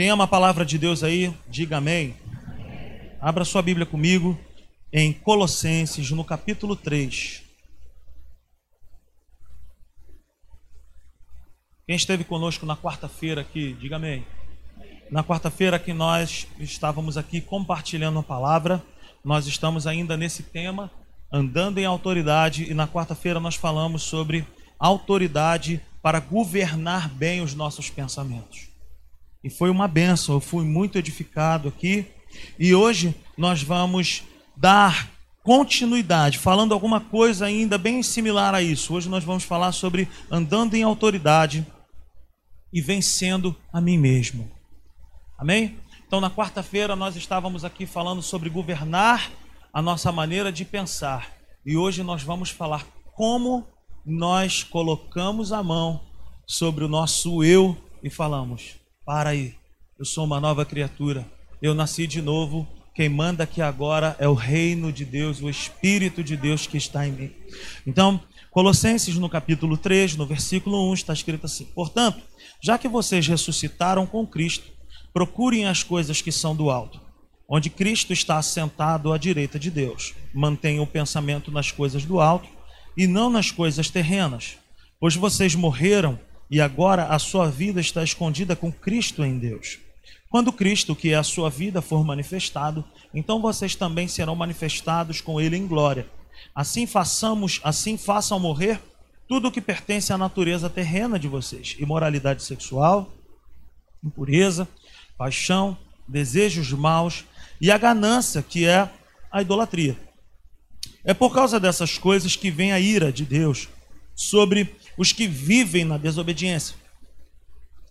Quem ama a palavra de Deus aí, diga amém. Abra sua Bíblia comigo em Colossenses, no capítulo 3. Quem esteve conosco na quarta-feira aqui, diga amém. Na quarta-feira que nós estávamos aqui compartilhando a palavra, nós estamos ainda nesse tema, andando em autoridade, e na quarta-feira nós falamos sobre autoridade para governar bem os nossos pensamentos. E foi uma benção, eu fui muito edificado aqui. E hoje nós vamos dar continuidade, falando alguma coisa ainda bem similar a isso. Hoje nós vamos falar sobre andando em autoridade e vencendo a mim mesmo. Amém? Então, na quarta-feira, nós estávamos aqui falando sobre governar a nossa maneira de pensar. E hoje nós vamos falar como nós colocamos a mão sobre o nosso eu e falamos: para aí, eu sou uma nova criatura, eu nasci de novo. Quem manda aqui agora é o reino de Deus, o Espírito de Deus que está em mim. Então, Colossenses, no capítulo 3, no versículo 1, está escrito assim: Portanto, já que vocês ressuscitaram com Cristo, procurem as coisas que são do alto, onde Cristo está assentado à direita de Deus. Mantenham o pensamento nas coisas do alto e não nas coisas terrenas, pois vocês morreram e agora a sua vida está escondida com Cristo em Deus. Quando Cristo, que é a sua vida, for manifestado, então vocês também serão manifestados com ele em glória. Assim façamos, assim façam morrer tudo o que pertence à natureza terrena de vocês: imoralidade sexual, impureza, paixão, desejos maus e a ganância, que é a idolatria. É por causa dessas coisas que vem a ira de Deus sobre os que vivem na desobediência,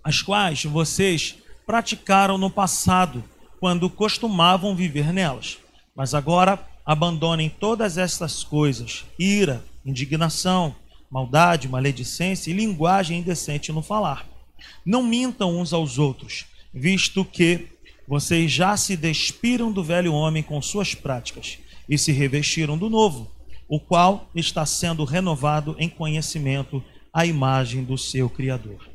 as quais vocês praticaram no passado, quando costumavam viver nelas. Mas agora abandonem todas estas coisas: ira, indignação, maldade, maledicência e linguagem indecente no falar. Não mintam uns aos outros, visto que vocês já se despiram do velho homem com suas práticas e se revestiram do novo, o qual está sendo renovado em conhecimento à imagem do seu Criador.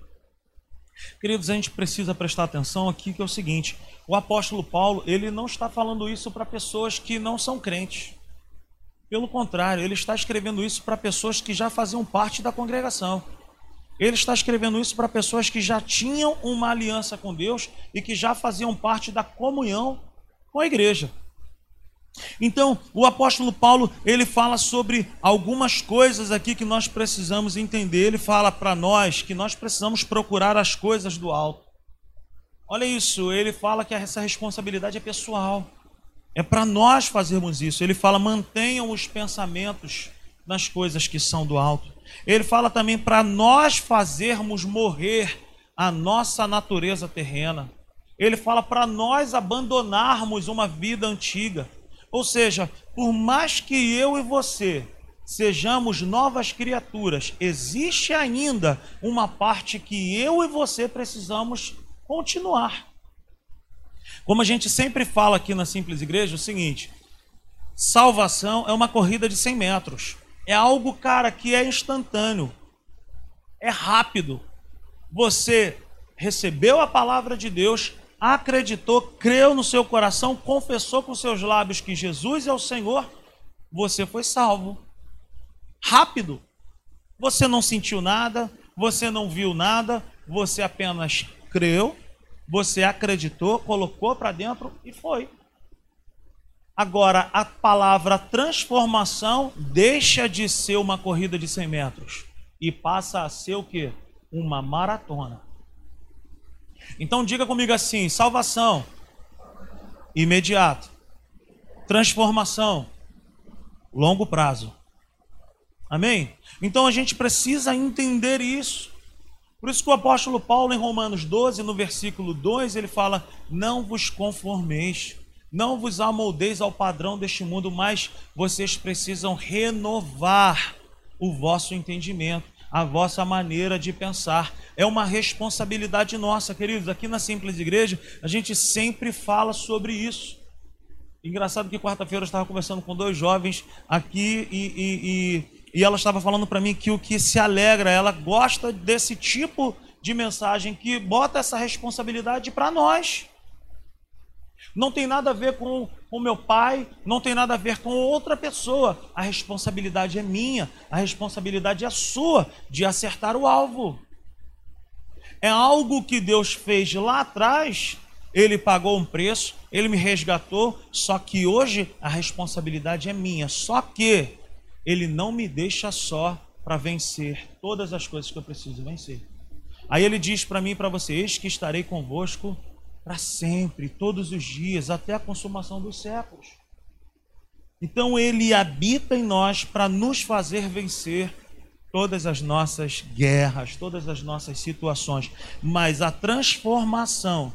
Queridos, a gente precisa prestar atenção aqui que é o seguinte: o apóstolo Paulo ele não está falando isso para pessoas que não são crentes. Pelo contrário, ele está escrevendo isso para pessoas que já faziam parte da congregação. Ele está escrevendo isso para pessoas que já tinham uma aliança com Deus e que já faziam parte da comunhão com a igreja. Então, o apóstolo Paulo, ele fala sobre algumas coisas aqui que nós precisamos entender. Ele fala para nós que nós precisamos procurar as coisas do alto. Olha isso, ele fala que essa responsabilidade é pessoal. É para nós fazermos isso. Ele fala: mantenham os pensamentos nas coisas que são do alto. Ele fala também para nós fazermos morrer a nossa natureza terrena. Ele fala para nós abandonarmos uma vida antiga. Ou seja, por mais que eu e você sejamos novas criaturas, existe ainda uma parte que eu e você precisamos continuar. Como a gente sempre fala aqui na Simples Igreja, é o seguinte: salvação é uma corrida de 100 metros. É algo, cara, que é instantâneo. É rápido. Você recebeu a palavra de Deus, acreditou, creu no seu coração, confessou com seus lábios que Jesus é o Senhor, você foi salvo. Rápido. Você não sentiu nada, você não viu nada, você apenas creu, você acreditou, colocou para dentro e foi. Agora, a palavra transformação deixa de ser uma corrida de 100 metros e passa a ser o que? Uma maratona. Então diga comigo assim: salvação, imediato. Transformação, longo prazo. Amém? Então a gente precisa entender isso. Por isso que o apóstolo Paulo, em Romanos 12, no versículo 2, ele fala: Não vos conformeis, não vos amoldeis ao padrão deste mundo, mas vocês precisam renovar o vosso entendimento, a vossa maneira de pensar. É uma responsabilidade nossa, queridos. Aqui na Simples Igreja, a gente sempre fala sobre isso. Engraçado que quarta-feira eu estava conversando com dois jovens aqui e, e, e e ela estava falando para mim que o que se alegra, ela gosta desse tipo de mensagem que bota essa responsabilidade para nós. Não tem nada a ver com o meu pai, não tem nada a ver com outra pessoa. A responsabilidade é minha, a responsabilidade é sua de acertar o alvo. É algo que Deus fez lá atrás, ele pagou um preço, ele me resgatou, só que hoje a responsabilidade é minha. Só que ele não me deixa só para vencer todas as coisas que eu preciso vencer. Aí ele diz para mim e para você: Eis que estarei convosco para sempre, todos os dias, até a consumação dos séculos. Então ele habita em nós para nos fazer vencer todas as nossas guerras, todas as nossas situações, mas a transformação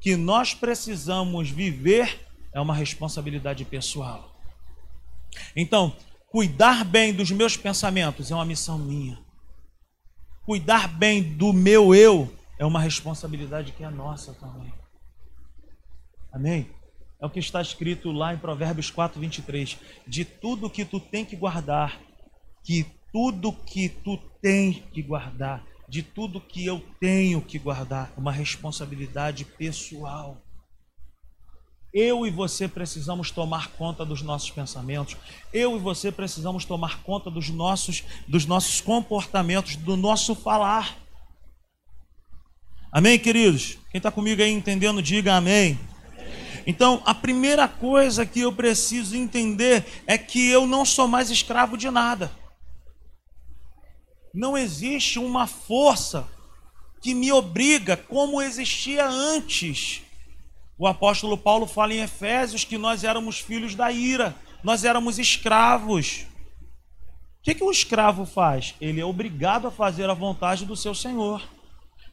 que nós precisamos viver é uma responsabilidade pessoal. Então, cuidar bem dos meus pensamentos é uma missão minha. Cuidar bem do meu eu é uma responsabilidade que é nossa também. Amém? É o que está escrito lá em Provérbios 4, 23. De tudo que tu tem que guardar, que tudo que tu tem que guardar, de tudo que eu tenho que guardar, uma responsabilidade pessoal. Eu e você precisamos tomar conta dos nossos pensamentos. Eu e você precisamos tomar conta dos nossos, dos nossos comportamentos, do nosso falar. Amém, queridos? Quem está comigo aí entendendo, diga amém. Então, a primeira coisa que eu preciso entender é que eu não sou mais escravo de nada. Não existe uma força que me obriga como existia antes. O apóstolo Paulo fala em Efésios que nós éramos filhos da ira, nós éramos escravos. O que, que um escravo faz? Ele é obrigado a fazer a vontade do seu senhor.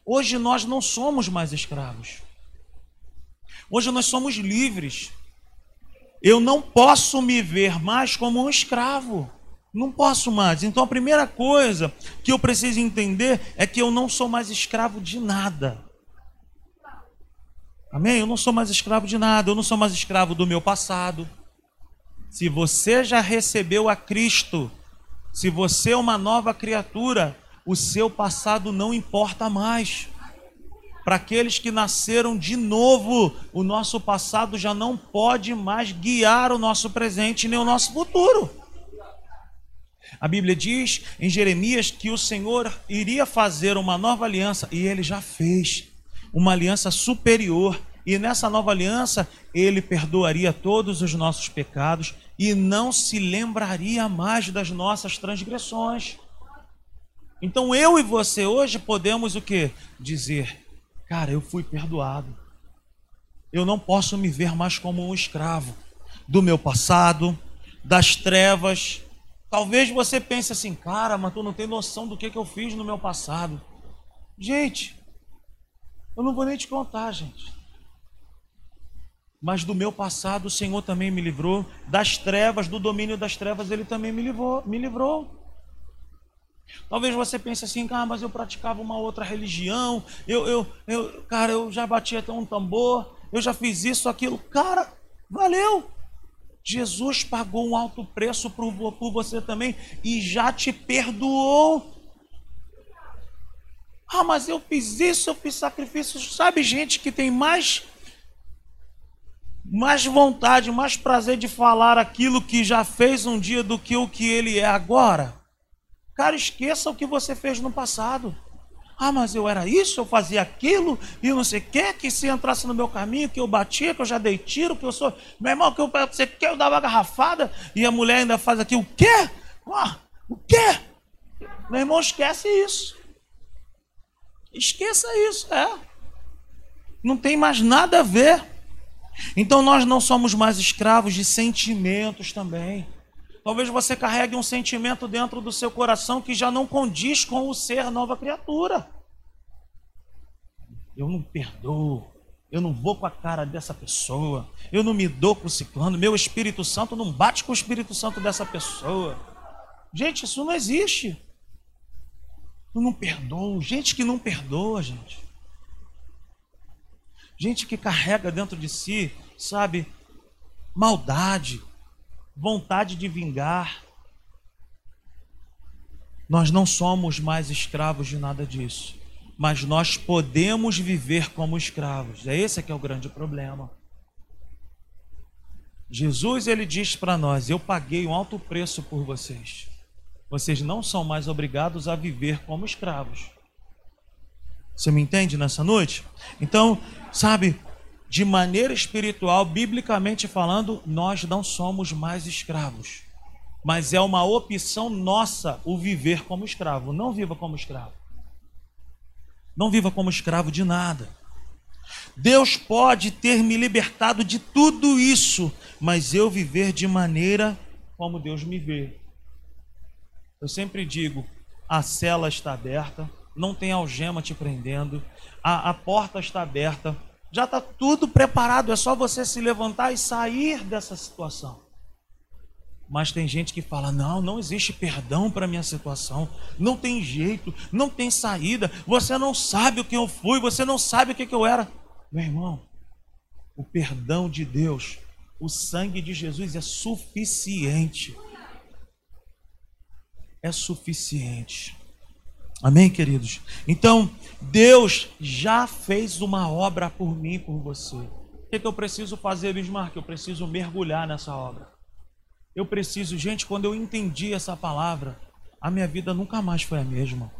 Hoje nós não somos mais escravos. Hoje nós somos livres. Eu não posso me ver mais como um escravo. Não posso mais. Então a primeira coisa que eu preciso entender é que eu não sou mais escravo de nada. Amém? Eu não sou mais escravo de nada. Eu não sou mais escravo do meu passado. Se você já recebeu a Cristo, se você é uma nova criatura, o seu passado não importa mais. Para aqueles que nasceram de novo, o nosso passado já não pode mais guiar o nosso presente nem o nosso futuro. A Bíblia diz em Jeremias que o Senhor iria fazer uma nova aliança e ele já fez uma aliança superior. E nessa nova aliança, ele perdoaria todos os nossos pecados e não se lembraria mais das nossas transgressões. Então eu e você hoje podemos o que? Dizer: Cara, eu fui perdoado. Eu não posso me ver mais como um escravo do meu passado, das trevas. Talvez você pense assim, cara, mas tu não tem noção do que, que eu fiz no meu passado. Gente, eu não vou nem te contar, gente. Mas do meu passado o Senhor também me livrou. Das trevas, do domínio das trevas, Ele também me livrou. Me livrou. Talvez você pense assim, ah, mas eu praticava uma outra religião, eu, eu, eu, cara, eu já bati até um tambor, eu já fiz isso, aquilo. Cara, valeu! Jesus pagou um alto preço por, por você também e já te perdoou. Ah, mas eu fiz isso, eu fiz sacrifício. Sabe, gente que tem mais mais vontade, mais prazer de falar aquilo que já fez um dia do que o que ele é agora? Cara, esqueça o que você fez no passado. Ah, mas eu era isso, eu fazia aquilo, e não sei o que, que se entrasse no meu caminho, que eu batia, que eu já dei tiro, que eu sou. Meu irmão, que eu, você quer, eu dava garrafada, e a mulher ainda faz aqui, o quê? Ah, o quê? Meu irmão, esquece isso. Esqueça isso, é. Não tem mais nada a ver. Então nós não somos mais escravos de sentimentos também. Talvez você carregue um sentimento dentro do seu coração que já não condiz com o ser nova criatura. Eu não perdoo. Eu não vou com a cara dessa pessoa. Eu não me dou com o ciclano. Meu Espírito Santo não bate com o Espírito Santo dessa pessoa. Gente, isso não existe. Eu não perdoo. Gente que não perdoa, gente. Gente que carrega dentro de si, sabe, maldade, vontade de vingar. Nós não somos mais escravos de nada disso. mas nós podemos viver como escravos. É esse que é o grande problema. Jesus ele diz para nós: "Eu paguei um alto preço por vocês. Vocês não são mais obrigados a viver como escravos." Você me entende nessa noite? Então, sabe, de maneira espiritual, biblicamente falando, nós não somos mais escravos. Mas é uma opção nossa o viver como escravo. Não viva como escravo. Não viva como escravo de nada. Deus pode ter me libertado de tudo isso, mas eu viver de maneira como Deus me vê. Eu sempre digo: a cela está aberta, não tem algema te prendendo, a, a porta está aberta, já está tudo preparado, é só você se levantar e sair dessa situação. Mas tem gente que fala: não, não existe perdão para minha situação, não tem jeito, não tem saída, você não sabe o que eu fui, você não sabe o que, que eu era. Meu irmão, o perdão de Deus, o sangue de Jesus é suficiente. É suficiente. Amém, queridos? Então, Deus já fez uma obra por mim por você. O que, que eu preciso fazer, Bismarck? Eu preciso mergulhar nessa obra. Eu preciso, gente, quando eu entendi essa palavra, a minha vida nunca mais foi a mesma.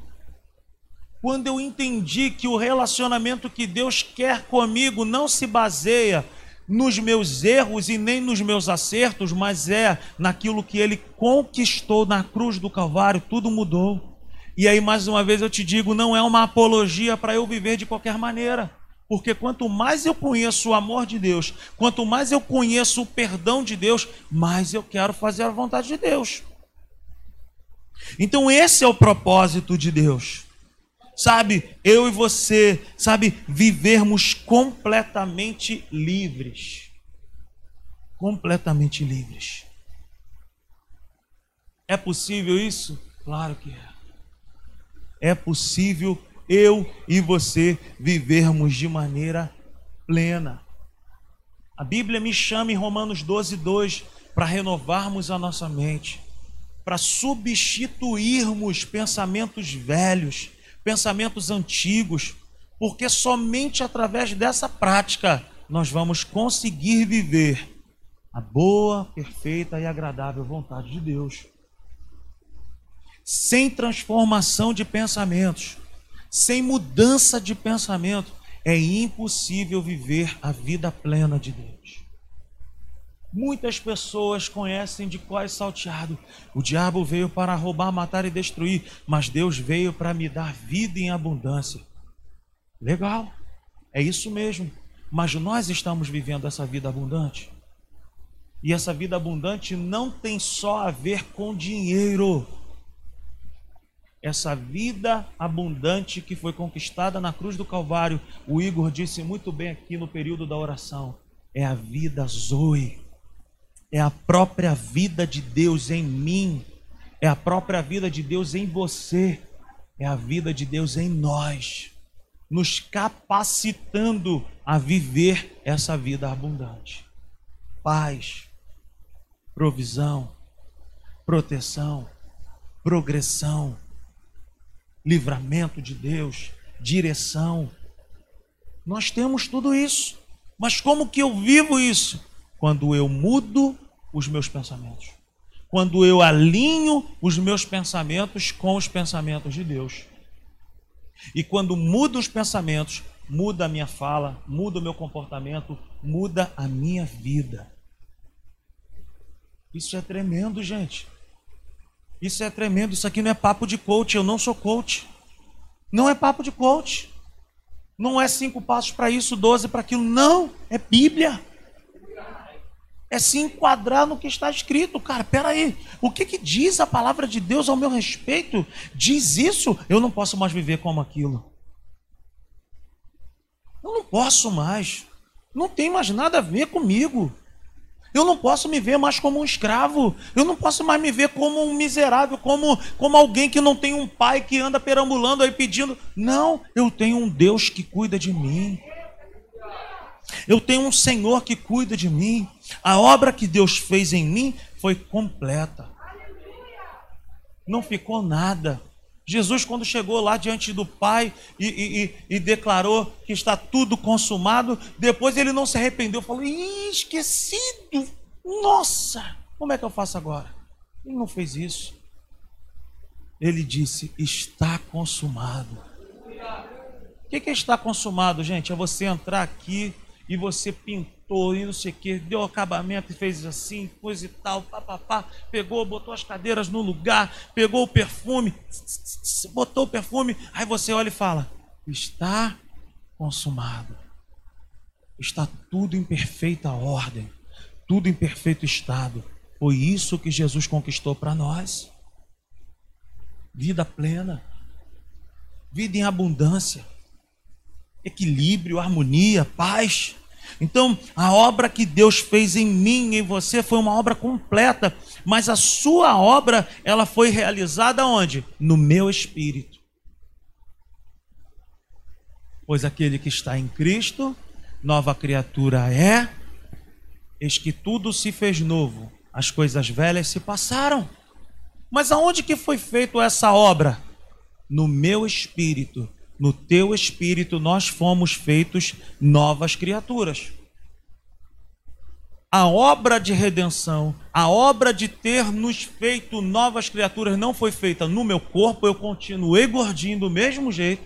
Quando eu entendi que o relacionamento que Deus quer comigo não se baseia nos meus erros e nem nos meus acertos, mas é naquilo que Ele conquistou na cruz do Calvário, tudo mudou. E aí, mais uma vez, eu te digo: não é uma apologia para eu viver de qualquer maneira. Porque quanto mais eu conheço o amor de Deus, quanto mais eu conheço o perdão de Deus, mais eu quero fazer a vontade de Deus. Então esse é o propósito de Deus. Sabe, eu e você, sabe, vivermos completamente livres. Completamente livres. É possível isso? Claro que é. É possível eu e você vivermos de maneira plena. A Bíblia me chama em Romanos 12, 2 para renovarmos a nossa mente, para substituirmos pensamentos velhos, pensamentos antigos, porque somente através dessa prática nós vamos conseguir viver a boa, perfeita e agradável vontade de Deus. Sem transformação de pensamentos, sem mudança de pensamento, é impossível viver a vida plena de Deus. Muitas pessoas conhecem de qual é salteado. O diabo veio para roubar, matar e destruir, mas Deus veio para me dar vida em abundância. Legal, é isso mesmo. Mas nós estamos vivendo essa vida abundante. E essa vida abundante não tem só a ver com dinheiro essa vida abundante que foi conquistada na cruz do Calvário, o Igor disse muito bem aqui no período da oração, é a vida Zoe, é a própria vida de Deus em mim, é a própria vida de Deus em você, é a vida de Deus em nós, nos capacitando a viver essa vida abundante. Paz, provisão, proteção, progressão, livramento de Deus, direção. Nós temos tudo isso. Mas como que eu vivo isso? Quando eu mudo os meus pensamentos. Quando eu alinho os meus pensamentos com os pensamentos de Deus. E quando mudo os pensamentos, muda a minha fala, muda o meu comportamento, muda a minha vida. Isso é tremendo, gente. Isso é tremendo. Isso aqui não é papo de coach. Eu não sou coach. Não é papo de coach. Não é cinco passos para isso, doze para aquilo. Não. É Bíblia. É se enquadrar no que está escrito. Cara, peraí. O que, que diz a palavra de Deus ao meu respeito? Diz isso. Eu não posso mais viver como aquilo. Eu não posso mais. Não tem mais nada a ver comigo. Eu não posso me ver mais como um escravo. Eu não posso mais me ver como um miserável, como, como alguém que não tem um pai que anda perambulando aí pedindo. Não, eu tenho um Deus que cuida de mim. Eu tenho um Senhor que cuida de mim. A obra que Deus fez em mim foi completa. Não ficou nada. Jesus, quando chegou lá diante do Pai e, e, e, declarou que está tudo consumado, depois ele não se arrependeu, falou: esquecido, nossa, como é que eu faço agora? Ele não fez isso. Ele disse: está consumado. O que, é está consumado, gente? É você entrar aqui e você pintou e não sei o que, deu acabamento e fez assim, coisa e tal, papapá, pegou, botou as cadeiras no lugar, pegou o perfume, botou o perfume, aí você olha e fala: está consumado. Está tudo em perfeita ordem, tudo em perfeito estado. Foi isso que Jesus conquistou para nós. Vida plena, vida em abundância, equilíbrio, harmonia, paz. Então, a obra que Deus fez em mim, em você, foi uma obra completa, mas a sua obra, ela foi realizada onde? No meu espírito. Pois aquele que está em Cristo, nova criatura é, eis que tudo se fez novo, as coisas velhas se passaram. Mas aonde que foi feita essa obra? No meu espírito no teu espírito nós fomos feitos novas criaturas. A obra de redenção, a obra de ter nos feito novas criaturas não foi feita no meu corpo, eu continuei gordinho do mesmo jeito,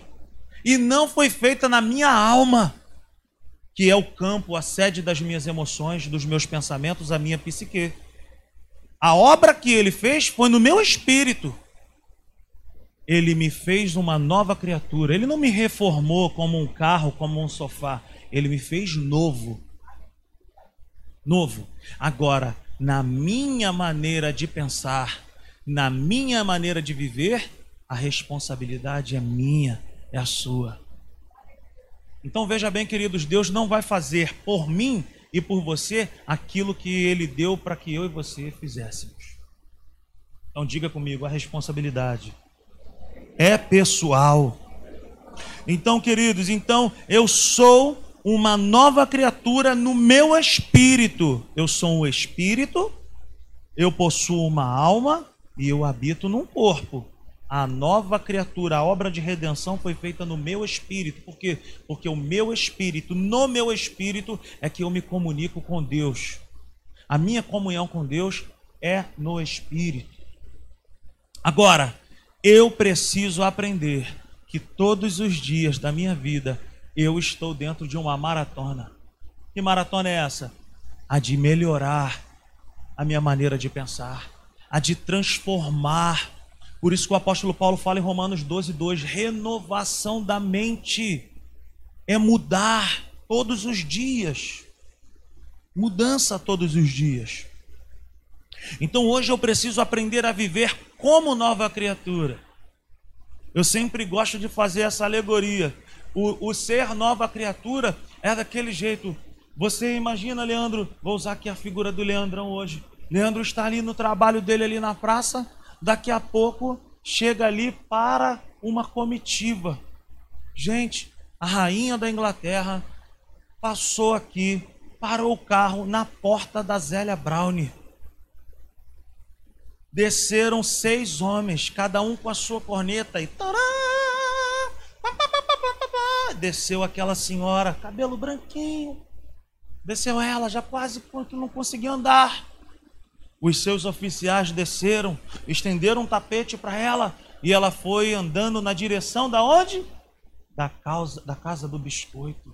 e não foi feita na minha alma, que é o campo, a sede das minhas emoções, dos meus pensamentos, a minha psique. A obra que ele fez foi no meu espírito ele me fez uma nova criatura. Ele não me reformou como um carro, como um sofá. Ele me fez novo. Novo. Agora, na minha maneira de pensar, na minha maneira de viver, a responsabilidade é minha, é a sua. Então veja bem, queridos, Deus não vai fazer por mim e por você aquilo que ele deu para que eu e você fizéssemos. Então diga comigo a responsabilidade é pessoal. Então, queridos, então eu sou uma nova criatura no meu espírito. Eu sou um espírito, eu possuo uma alma e eu habito num corpo. A nova criatura, a obra de redenção foi feita no meu espírito. Por quê? Porque o meu espírito, no meu espírito, é que eu me comunico com Deus. A minha comunhão com Deus é no espírito. Agora, eu preciso aprender que todos os dias da minha vida eu estou dentro de uma maratona. Que maratona é essa? A de melhorar a minha maneira de pensar, a de transformar. Por isso que o apóstolo Paulo fala em Romanos 12, 2: renovação da mente é mudar todos os dias. Mudança todos os dias. Então hoje eu preciso aprender a viver como nova criatura. Eu sempre gosto de fazer essa alegoria. O, o ser nova criatura é daquele jeito. Você imagina, Leandro, vou usar aqui a figura do Leandrão hoje. Leandro está ali no trabalho dele ali na praça, daqui a pouco chega ali para uma comitiva. Gente, a rainha da Inglaterra passou aqui, parou o carro na porta da Zélia Brownie desceram seis homens, cada um com a sua corneta e tará, desceu aquela senhora, cabelo branquinho, desceu ela, já quase não conseguia andar. Os seus oficiais desceram, estenderam um tapete para ela e ela foi andando na direção da onde? Da, causa, da casa do biscoito.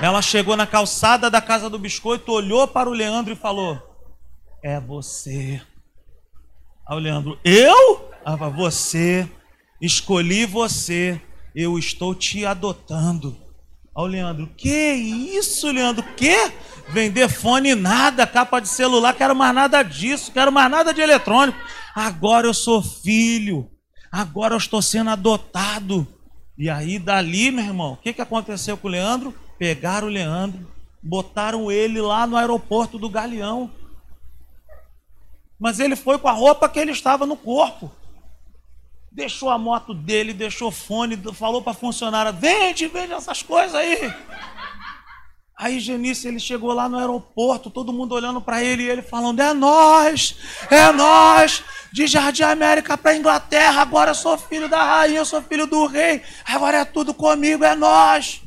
Ela chegou na calçada da casa do biscoito, olhou para o Leandro e falou: é você. Aí o Leandro, eu? Ah, você, escolhi você, eu estou te adotando. Aí o Leandro, que isso, Leandro? Que? Vender fone nada, capa de celular, quero mais nada disso, quero mais nada de eletrônico. Agora eu sou filho, agora eu estou sendo adotado. E aí, dali, meu irmão, o que, que aconteceu com o Leandro? Pegaram o Leandro, botaram ele lá no aeroporto do Galeão mas ele foi com a roupa que ele estava no corpo. Deixou a moto dele, deixou fone, falou para a funcionária: vende, vende essas coisas aí. Aí Genice, ele chegou lá no aeroporto, todo mundo olhando para ele e ele falando: é nós, é nós, de Jardim América para Inglaterra, agora eu sou filho da rainha, eu sou filho do rei, agora é tudo comigo, é nós.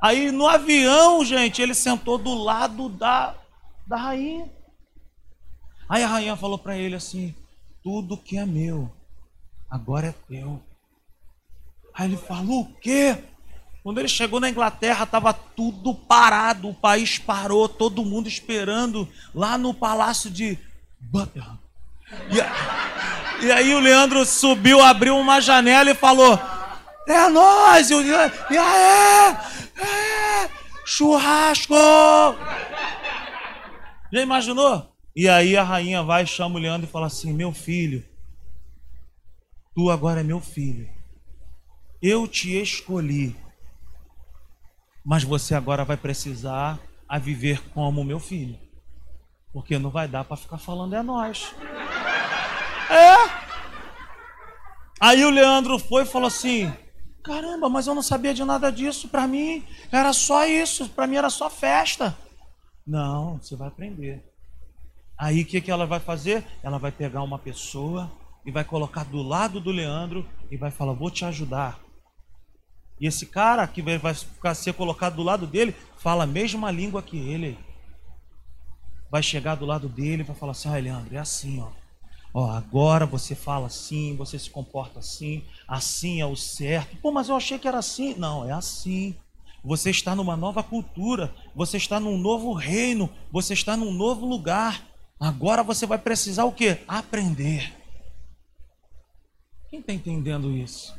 Aí no avião, gente, ele sentou do lado da, da rainha. Aí a rainha falou para ele assim: tudo que é meu, agora é teu. Aí ele falou: o quê? Quando ele chegou na Inglaterra, estava tudo parado, o país parou, todo mundo esperando lá no palácio de Buckingham. E, e aí o Leandro subiu, abriu uma janela e falou: É nós! E, e aí? É, churrasco! Já imaginou? E aí a rainha vai, chama o Leandro e fala assim: Meu filho, tu agora é meu filho. Eu te escolhi mas você agora vai precisar a viver como meu filho. Porque não vai dar para ficar falando é nós. É. Aí o Leandro foi e falou assim: "Caramba, mas eu não sabia de nada disso. Para mim era só isso, para mim era só festa". Não, você vai aprender. Aí o que, que ela vai fazer? Ela vai pegar uma pessoa e vai colocar do lado do Leandro e vai falar: "Vou te ajudar". E esse cara que vai ficar ser colocado do lado dele, fala a mesma língua que ele. Vai chegar do lado dele e vai falar assim: ah, Leandro, é assim, ó. Ó, agora você fala assim, você se comporta assim, assim é o certo. Pô, mas eu achei que era assim. Não, é assim. Você está numa nova cultura, você está num novo reino, você está num novo lugar. Agora você vai precisar o quê? Aprender. Quem está entendendo isso?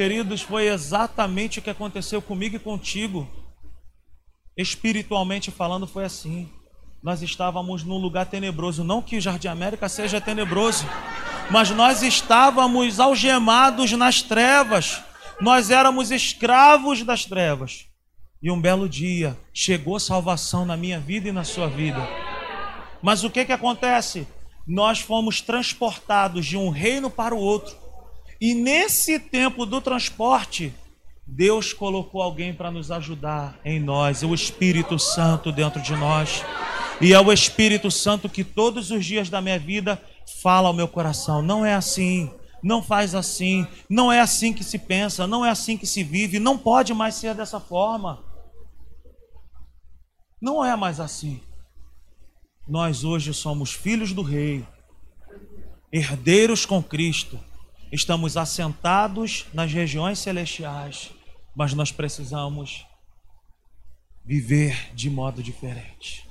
queridos, foi exatamente o que aconteceu comigo e contigo. Espiritualmente falando, foi assim. Nós estávamos num lugar tenebroso. Não que o Jardim América seja tenebroso, mas nós estávamos algemados nas trevas. Nós éramos escravos das trevas. E um belo dia chegou salvação na minha vida e na sua vida. Mas o que, que acontece? Nós fomos transportados de um reino para o outro e nesse tempo do transporte, Deus colocou alguém para nos ajudar em nós, o Espírito Santo dentro de nós. E é o Espírito Santo que todos os dias da minha vida fala ao meu coração: não é assim, não faz assim, não é assim que se pensa, não é assim que se vive, não pode mais ser dessa forma. Não é mais assim. Nós hoje somos filhos do Rei, herdeiros com Cristo estamos assentados nas regiões celestiais, mas nós precisamos viver de modo diferente.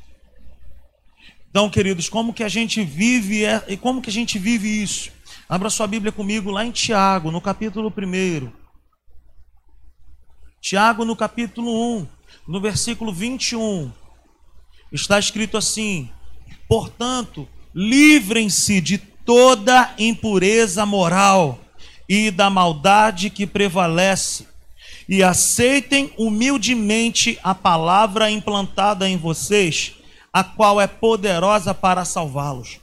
Então, queridos, como que a gente vive e como que a gente vive isso? Abra sua Bíblia comigo lá em Tiago, no capítulo 1. Tiago, no capítulo 1, no versículo 21, está escrito assim: Portanto, livrem-se de toda impureza moral e da maldade que prevalece, e aceitem humildemente a palavra implantada em vocês, a qual é poderosa para salvá-los.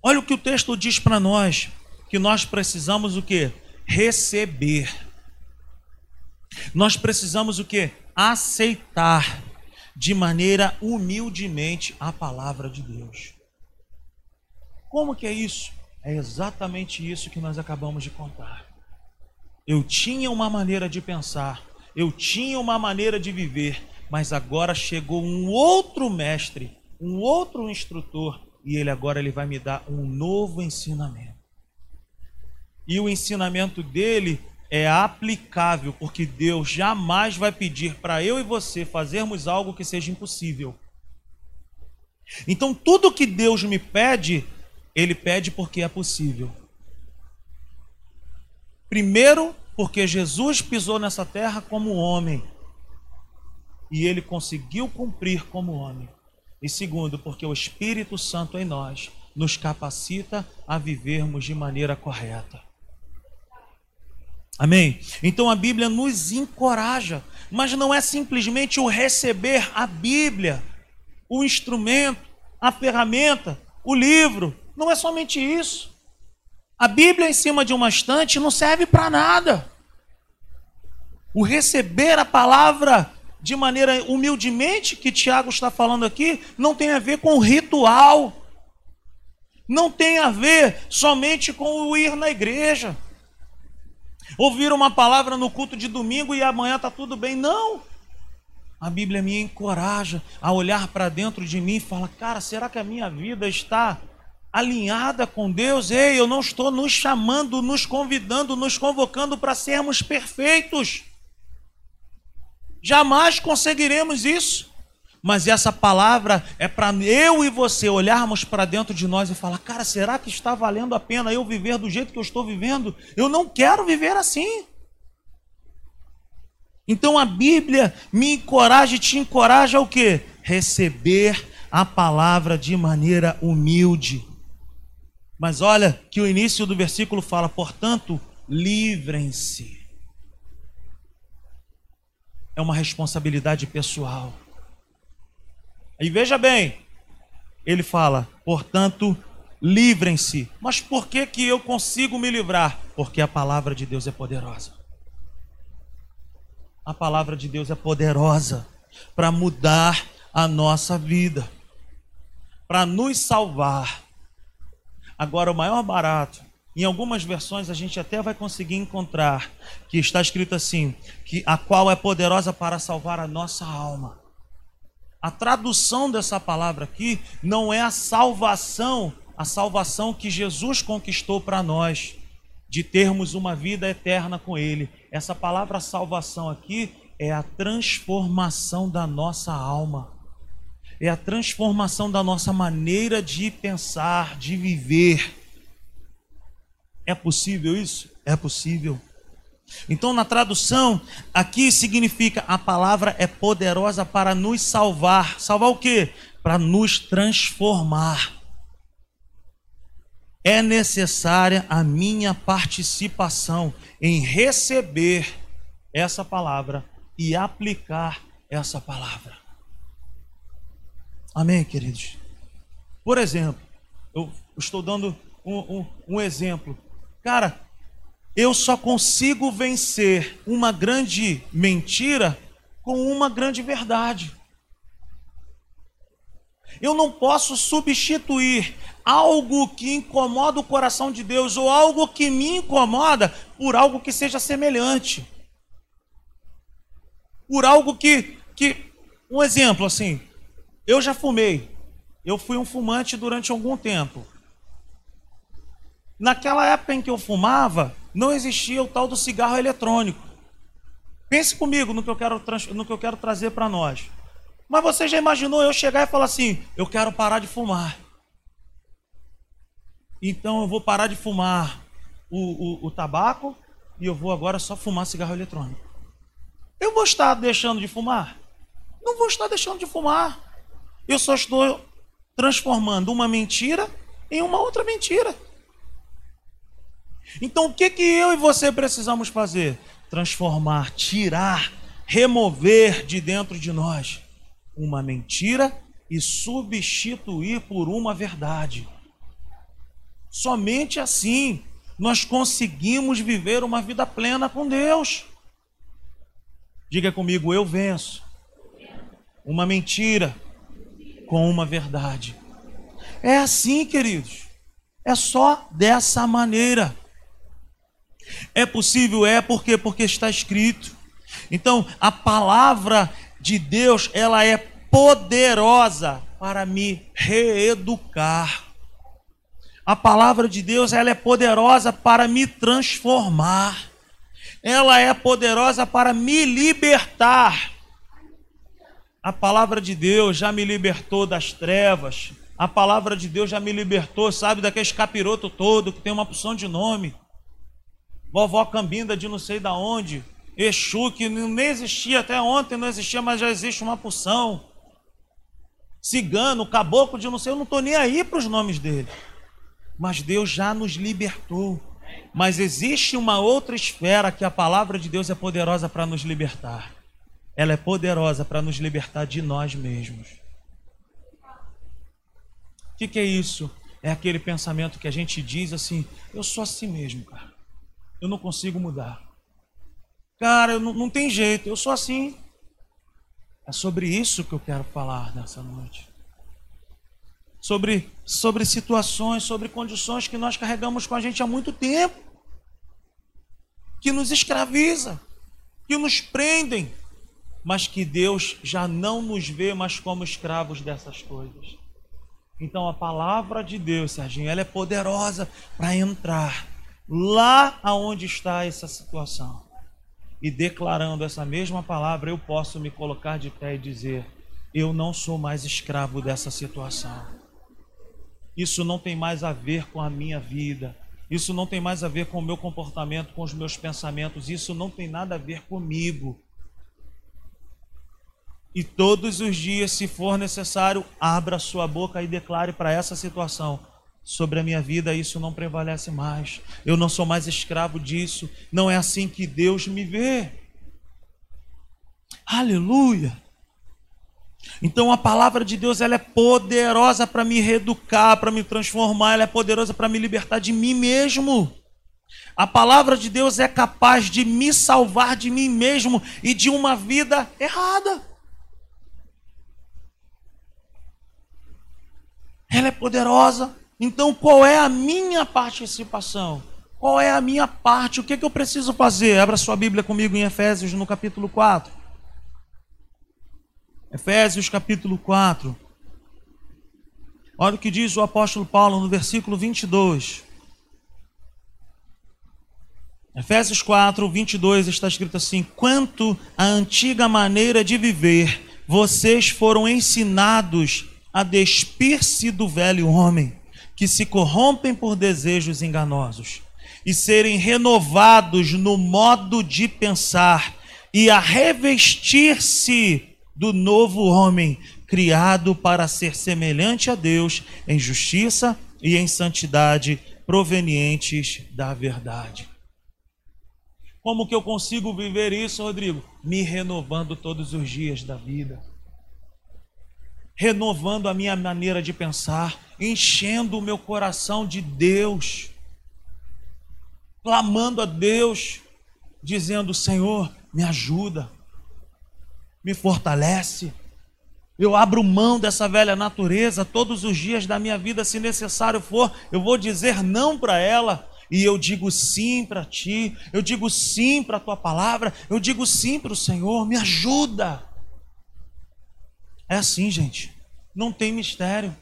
Olha o que o texto diz para nós, que nós precisamos o que? Receber. Nós precisamos o que? Aceitar de maneira humildemente a palavra de Deus. Como que é isso? É exatamente isso que nós acabamos de contar. Eu tinha uma maneira de pensar, eu tinha uma maneira de viver, mas agora chegou um outro mestre, um outro instrutor, e ele agora ele vai me dar um novo ensinamento. E o ensinamento dele é aplicável, porque Deus jamais vai pedir para eu e você fazermos algo que seja impossível. Então, tudo que Deus me pede, Ele pede porque é possível. Primeiro, porque Jesus pisou nessa terra como homem e ele conseguiu cumprir como homem. E segundo, porque o Espírito Santo em nós nos capacita a vivermos de maneira correta. Amém? Então a Bíblia nos encoraja, mas não é simplesmente o receber a Bíblia, o instrumento, a ferramenta, o livro. Não é somente isso. A Bíblia em cima de uma estante não serve para nada. O receber a palavra de maneira humildemente, que Tiago está falando aqui, não tem a ver com ritual. Não tem a ver somente com o ir na igreja. Ouvir uma palavra no culto de domingo e amanhã está tudo bem. Não. A Bíblia me encoraja a olhar para dentro de mim e falar: cara, será que a minha vida está alinhada com Deus? Ei, eu não estou nos chamando, nos convidando, nos convocando para sermos perfeitos. Jamais conseguiremos isso. Mas essa palavra é para eu e você olharmos para dentro de nós e falar: cara, será que está valendo a pena eu viver do jeito que eu estou vivendo? Eu não quero viver assim. Então a Bíblia me encoraja e te encoraja o quê? Receber a palavra de maneira humilde. Mas olha que o início do versículo fala: portanto, livrem-se é uma responsabilidade pessoal. E veja bem, ele fala, portanto, livrem-se. Mas por que que eu consigo me livrar? Porque a palavra de Deus é poderosa. A palavra de Deus é poderosa para mudar a nossa vida, para nos salvar. Agora, o maior barato em algumas versões a gente até vai conseguir encontrar que está escrito assim: que a qual é poderosa para salvar a nossa alma. A tradução dessa palavra aqui não é a salvação, a salvação que Jesus conquistou para nós, de termos uma vida eterna com Ele. Essa palavra salvação aqui é a transformação da nossa alma, é a transformação da nossa maneira de pensar, de viver é possível isso? É possível. Então, na tradução, aqui significa a palavra é poderosa para nos salvar. Salvar o quê? Para nos transformar. É necessária a minha participação em receber essa palavra e aplicar essa palavra. Amém, queridos? Por exemplo, eu estou dando um, um, um exemplo Cara, eu só consigo vencer uma grande mentira com uma grande verdade. Eu não posso substituir algo que incomoda o coração de Deus ou algo que me incomoda por algo que seja semelhante. Por algo que, que um exemplo assim, eu já fumei. Eu fui um fumante durante algum tempo. Naquela época em que eu fumava, não existia o tal do cigarro eletrônico. Pense comigo no que eu quero, no que eu quero trazer para nós. Mas você já imaginou eu chegar e falar assim: eu quero parar de fumar. Então eu vou parar de fumar o, o, o tabaco e eu vou agora só fumar cigarro eletrônico. Eu vou estar deixando de fumar? Não vou estar deixando de fumar. Eu só estou transformando uma mentira em uma outra mentira. Então o que, que eu e você precisamos fazer? Transformar, tirar, remover de dentro de nós uma mentira e substituir por uma verdade. Somente assim nós conseguimos viver uma vida plena com Deus. Diga comigo, eu venço uma mentira com uma verdade. É assim, queridos. É só dessa maneira. É possível? É porque porque está escrito. Então, a palavra de Deus, ela é poderosa para me reeducar. A palavra de Deus, ela é poderosa para me transformar. Ela é poderosa para me libertar. A palavra de Deus já me libertou das trevas. A palavra de Deus já me libertou, sabe, daquele capiroto todo que tem uma porção de nome vovó Cambinda de não sei da onde, Exu, que nem existia até ontem, não existia, mas já existe uma porção. Cigano, caboclo de não sei, eu não estou nem aí para os nomes dele. Mas Deus já nos libertou. Mas existe uma outra esfera que a palavra de Deus é poderosa para nos libertar. Ela é poderosa para nos libertar de nós mesmos. O que, que é isso? É aquele pensamento que a gente diz assim: eu sou assim mesmo, cara eu não consigo mudar. Cara, não, não tem jeito, eu sou assim. É sobre isso que eu quero falar nessa noite. Sobre, sobre situações, sobre condições que nós carregamos com a gente há muito tempo, que nos escraviza, que nos prendem, mas que Deus já não nos vê mais como escravos dessas coisas. Então a palavra de Deus, Serginho, ela é poderosa para entrar lá aonde está essa situação. E declarando essa mesma palavra, eu posso me colocar de pé e dizer: eu não sou mais escravo dessa situação. Isso não tem mais a ver com a minha vida. Isso não tem mais a ver com o meu comportamento, com os meus pensamentos. Isso não tem nada a ver comigo. E todos os dias, se for necessário, abra sua boca e declare para essa situação: sobre a minha vida isso não prevalece mais. Eu não sou mais escravo disso. Não é assim que Deus me vê. Aleluia. Então a palavra de Deus ela é poderosa para me reeducar, para me transformar, ela é poderosa para me libertar de mim mesmo. A palavra de Deus é capaz de me salvar de mim mesmo e de uma vida errada. Ela é poderosa. Então, qual é a minha participação? Qual é a minha parte? O que, é que eu preciso fazer? Abra sua Bíblia comigo em Efésios, no capítulo 4. Efésios, capítulo 4. Olha o que diz o apóstolo Paulo no versículo 22. Efésios 4, 22 está escrito assim: Quanto à antiga maneira de viver, vocês foram ensinados a despir-se do velho homem, que se corrompem por desejos enganosos, e serem renovados no modo de pensar, e a revestir-se do novo homem, criado para ser semelhante a Deus em justiça e em santidade, provenientes da verdade. Como que eu consigo viver isso, Rodrigo? Me renovando todos os dias da vida renovando a minha maneira de pensar, enchendo o meu coração de Deus, clamando a Deus, dizendo: Senhor, me ajuda, me fortalece. Eu abro mão dessa velha natureza todos os dias da minha vida, se necessário for, eu vou dizer não para ela. E eu digo sim para ti, eu digo sim para a tua palavra, eu digo sim para o Senhor, me ajuda. É assim, gente. Não tem mistério.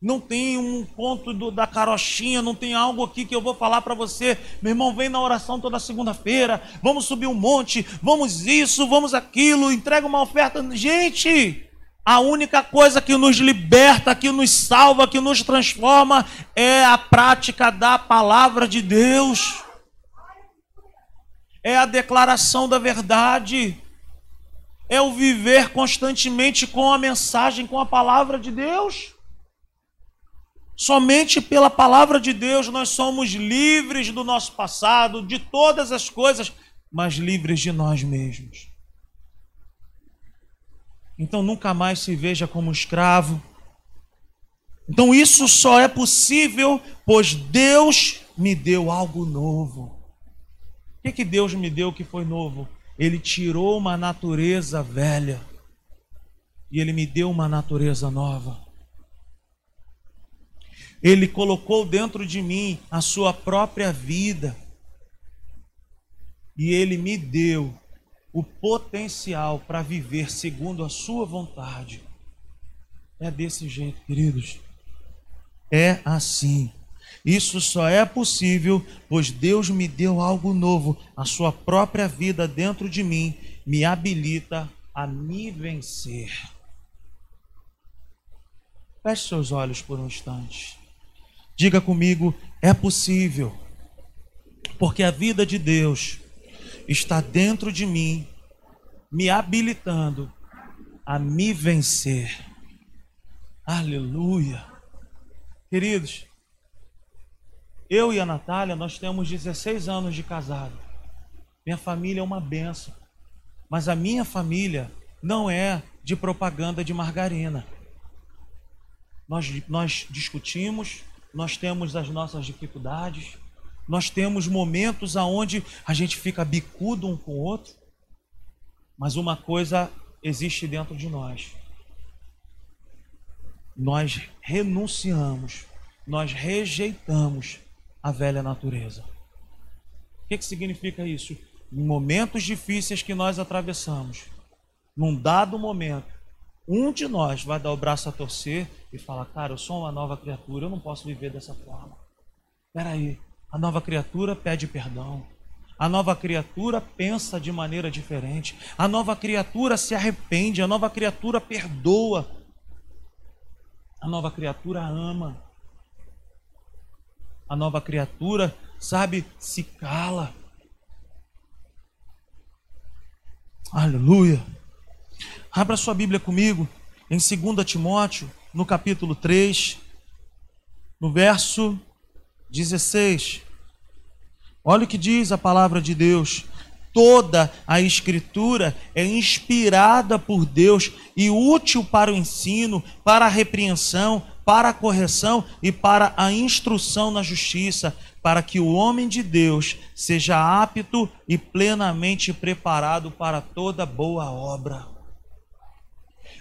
Não tem um ponto do, da carochinha, não tem algo aqui que eu vou falar para você. Meu irmão, vem na oração toda segunda-feira. Vamos subir um monte, vamos isso, vamos aquilo, entrega uma oferta. Gente, a única coisa que nos liberta, que nos salva, que nos transforma é a prática da palavra de Deus. É a declaração da verdade é o viver constantemente com a mensagem, com a palavra de Deus. Somente pela palavra de Deus nós somos livres do nosso passado, de todas as coisas, mas livres de nós mesmos. Então nunca mais se veja como escravo. Então isso só é possível pois Deus me deu algo novo. O que, que Deus me deu que foi novo? Ele tirou uma natureza velha e ele me deu uma natureza nova. Ele colocou dentro de mim a sua própria vida e ele me deu o potencial para viver segundo a sua vontade. É desse jeito, queridos. É assim. Isso só é possível pois Deus me deu algo novo, a sua própria vida dentro de mim me habilita a me vencer. Feche seus olhos por um instante. Diga comigo: é possível, porque a vida de Deus está dentro de mim, me habilitando a me vencer. Aleluia. Queridos, eu e a Natália, nós temos 16 anos de casado. Minha família é uma benção. Mas a minha família não é de propaganda de margarina. Nós, nós discutimos, nós temos as nossas dificuldades, nós temos momentos aonde a gente fica bicudo um com o outro. Mas uma coisa existe dentro de nós. Nós renunciamos, nós rejeitamos a velha natureza. O que, que significa isso? Em momentos difíceis que nós atravessamos, num dado momento, um de nós vai dar o braço a torcer e falar: Cara, eu sou uma nova criatura, eu não posso viver dessa forma. Espera aí, a nova criatura pede perdão. A nova criatura pensa de maneira diferente. A nova criatura se arrepende. A nova criatura perdoa. A nova criatura ama. A nova criatura, sabe, se cala. Aleluia. Abra sua Bíblia comigo em 2 Timóteo, no capítulo 3, no verso 16. Olha o que diz a palavra de Deus. Toda a Escritura é inspirada por Deus e útil para o ensino, para a repreensão, para a correção e para a instrução na justiça, para que o homem de Deus seja apto e plenamente preparado para toda boa obra.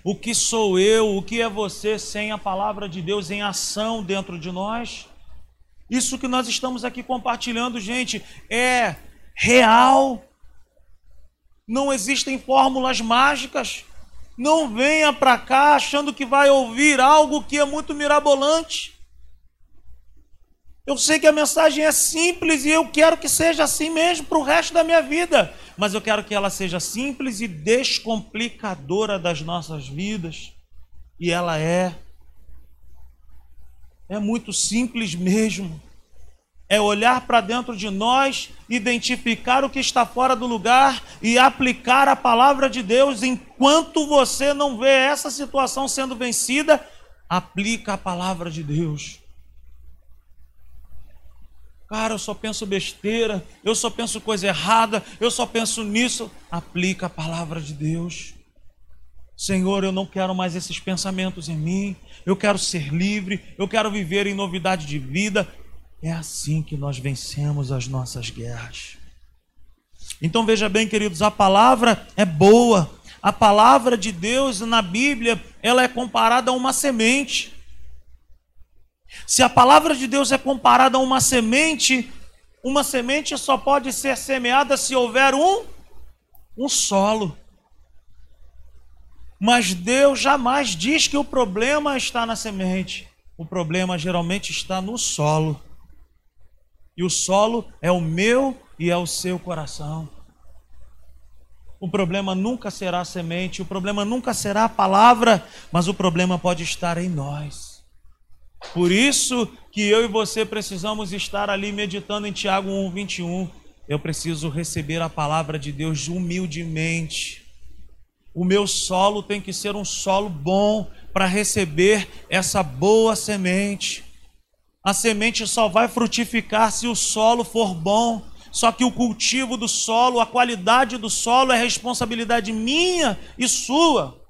O que sou eu, o que é você sem a palavra de Deus em ação dentro de nós? Isso que nós estamos aqui compartilhando, gente, é real. Não existem fórmulas mágicas. Não venha para cá achando que vai ouvir algo que é muito mirabolante. Eu sei que a mensagem é simples e eu quero que seja assim mesmo para o resto da minha vida. Mas eu quero que ela seja simples e descomplicadora das nossas vidas. E ela é. É muito simples mesmo. É olhar para dentro de nós, identificar o que está fora do lugar e aplicar a palavra de Deus. Enquanto você não vê essa situação sendo vencida, aplica a palavra de Deus. Cara, eu só penso besteira, eu só penso coisa errada, eu só penso nisso. Aplica a palavra de Deus. Senhor, eu não quero mais esses pensamentos em mim. Eu quero ser livre, eu quero viver em novidade de vida. É assim que nós vencemos as nossas guerras. Então veja bem, queridos, a palavra é boa. A palavra de Deus na Bíblia, ela é comparada a uma semente. Se a palavra de Deus é comparada a uma semente, uma semente só pode ser semeada se houver um um solo. Mas Deus jamais diz que o problema está na semente. O problema geralmente está no solo. E o solo é o meu e é o seu coração. O problema nunca será a semente, o problema nunca será a palavra, mas o problema pode estar em nós. Por isso que eu e você precisamos estar ali meditando em Tiago 1, 21. Eu preciso receber a palavra de Deus humildemente o meu solo tem que ser um solo bom para receber essa boa semente. A semente só vai frutificar se o solo for bom. Só que o cultivo do solo, a qualidade do solo é responsabilidade minha e sua.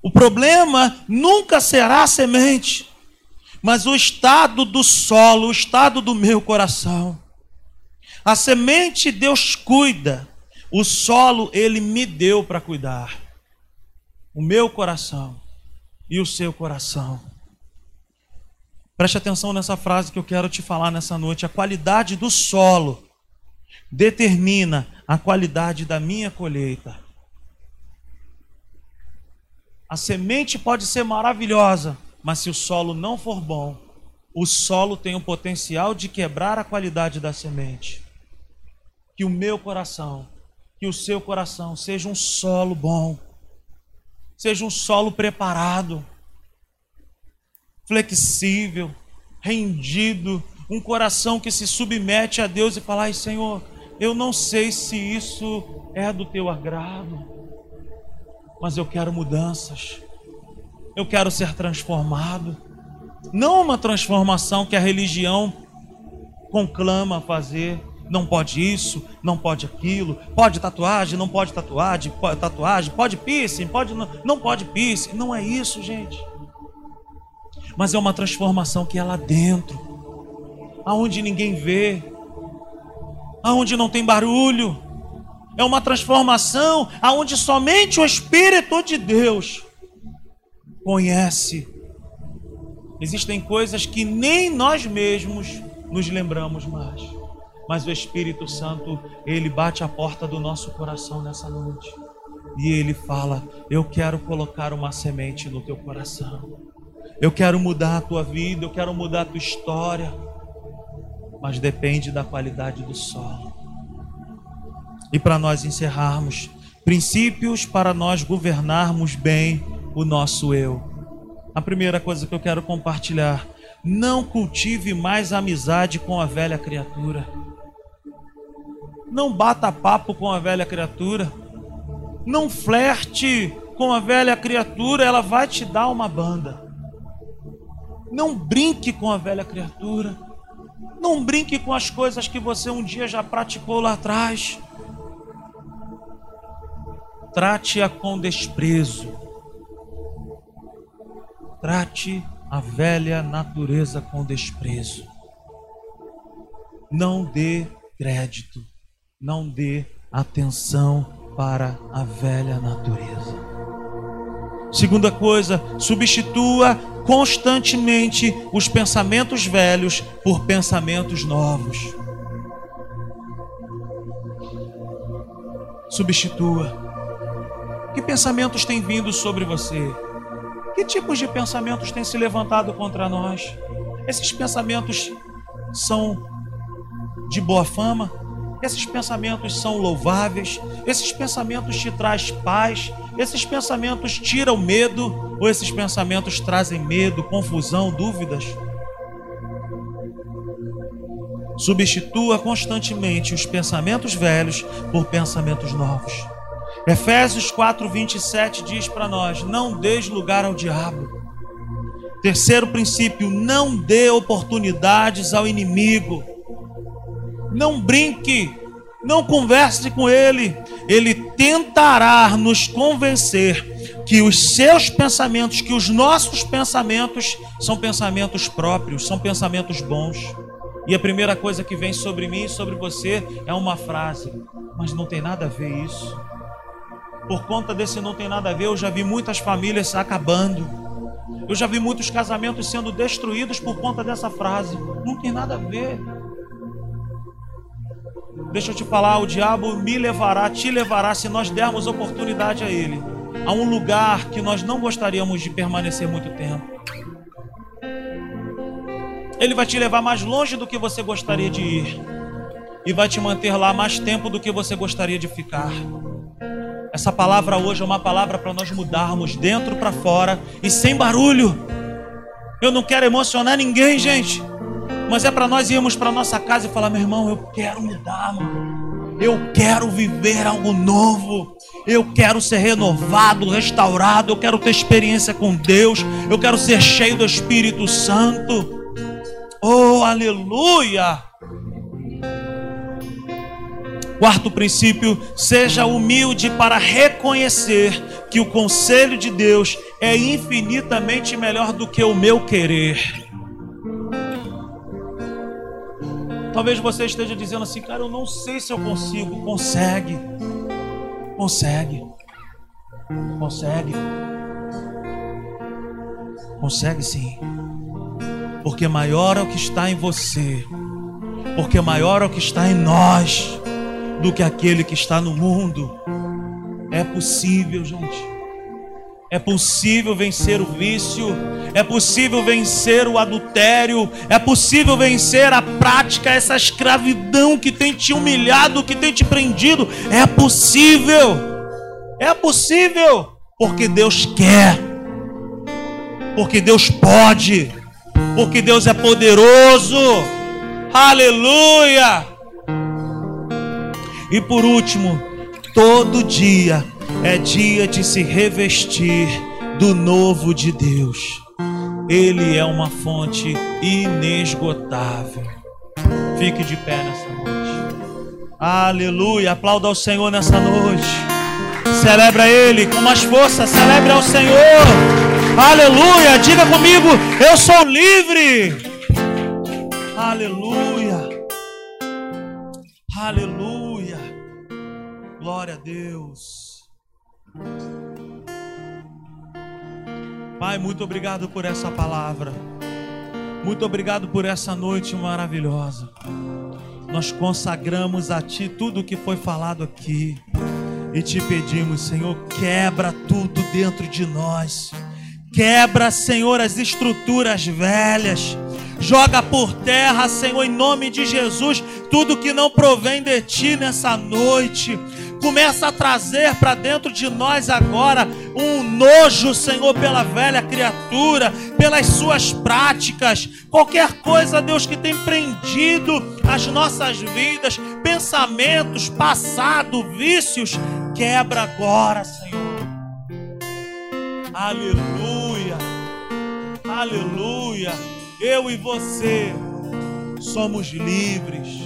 O problema nunca será a semente, mas o estado do solo, o estado do meu coração. A semente Deus cuida, o solo ele me deu para cuidar. O meu coração e o seu coração. Preste atenção nessa frase que eu quero te falar nessa noite. A qualidade do solo determina a qualidade da minha colheita. A semente pode ser maravilhosa, mas se o solo não for bom, o solo tem o potencial de quebrar a qualidade da semente. Que o meu coração que o seu coração seja um solo bom, seja um solo preparado, flexível, rendido, um coração que se submete a Deus e fala: Ai, Senhor, eu não sei se isso é do teu agrado, mas eu quero mudanças, eu quero ser transformado. Não uma transformação que a religião conclama fazer, não pode isso, não pode aquilo, pode tatuagem, não pode tatuagem, pode tatuagem, pode piercing, pode não, não pode piercing. Não é isso, gente. Mas é uma transformação que é lá dentro, aonde ninguém vê, aonde não tem barulho, É uma transformação aonde somente o Espírito de Deus conhece. Existem coisas que nem nós mesmos nos lembramos mais. Mas o Espírito Santo, ele bate a porta do nosso coração nessa noite. E ele fala: Eu quero colocar uma semente no teu coração. Eu quero mudar a tua vida, eu quero mudar a tua história. Mas depende da qualidade do solo. E para nós encerrarmos, princípios para nós governarmos bem o nosso eu. A primeira coisa que eu quero compartilhar: não cultive mais amizade com a velha criatura. Não bata papo com a velha criatura. Não flerte com a velha criatura, ela vai te dar uma banda. Não brinque com a velha criatura. Não brinque com as coisas que você um dia já praticou lá atrás. Trate-a com desprezo. Trate a velha natureza com desprezo. Não dê crédito não dê atenção para a velha natureza. Segunda coisa, substitua constantemente os pensamentos velhos por pensamentos novos. Substitua. Que pensamentos têm vindo sobre você? Que tipos de pensamentos têm se levantado contra nós? Esses pensamentos são de boa fama? Esses pensamentos são louváveis, esses pensamentos te trazem paz, esses pensamentos tiram medo, ou esses pensamentos trazem medo, confusão, dúvidas. Substitua constantemente os pensamentos velhos por pensamentos novos. Efésios 4:27 diz para nós: não deis lugar ao diabo. Terceiro princípio, não dê oportunidades ao inimigo não brinque, não converse com ele. Ele tentará nos convencer que os seus pensamentos, que os nossos pensamentos são pensamentos próprios, são pensamentos bons. E a primeira coisa que vem sobre mim e sobre você é uma frase, mas não tem nada a ver isso. Por conta desse não tem nada a ver, eu já vi muitas famílias acabando. Eu já vi muitos casamentos sendo destruídos por conta dessa frase. Não tem nada a ver. Deixa eu te falar, o diabo me levará, te levará se nós dermos oportunidade a ele, a um lugar que nós não gostaríamos de permanecer muito tempo. Ele vai te levar mais longe do que você gostaria de ir e vai te manter lá mais tempo do que você gostaria de ficar. Essa palavra hoje é uma palavra para nós mudarmos dentro para fora e sem barulho. Eu não quero emocionar ninguém, gente mas é para nós irmos para nossa casa e falar: meu irmão, eu quero mudar, mano. Eu quero viver algo novo. Eu quero ser renovado, restaurado. Eu quero ter experiência com Deus. Eu quero ser cheio do Espírito Santo. Oh, aleluia! Quarto princípio: seja humilde para reconhecer que o conselho de Deus é infinitamente melhor do que o meu querer. Talvez você esteja dizendo assim, cara, eu não sei se eu consigo. Consegue. Consegue. Consegue. Consegue sim. Porque maior é o que está em você. Porque maior é o que está em nós do que aquele que está no mundo. É possível, gente. É possível vencer o vício, é possível vencer o adultério, é possível vencer a prática, essa escravidão que tem te humilhado, que tem te prendido. É possível, é possível, porque Deus quer, porque Deus pode, porque Deus é poderoso. Aleluia! E por último, todo dia é dia de se revestir do novo de Deus. Ele é uma fonte inesgotável. Fique de pé nessa noite. Aleluia. Aplauda ao Senhor nessa noite. Celebra Ele com mais força. Celebre ao Senhor. Aleluia. Diga comigo: Eu sou livre. Aleluia. Aleluia. Glória a Deus. Pai, muito obrigado por essa palavra. Muito obrigado por essa noite maravilhosa. Nós consagramos a Ti tudo o que foi falado aqui e te pedimos, Senhor, quebra tudo dentro de nós. Quebra, Senhor, as estruturas velhas. Joga por terra, Senhor, em nome de Jesus, tudo que não provém de ti nessa noite. Começa a trazer para dentro de nós agora um nojo, Senhor, pela velha criatura, pelas suas práticas, qualquer coisa, Deus, que tem prendido as nossas vidas, pensamentos, passado, vícios, quebra agora, Senhor. Aleluia, aleluia. Eu e você somos livres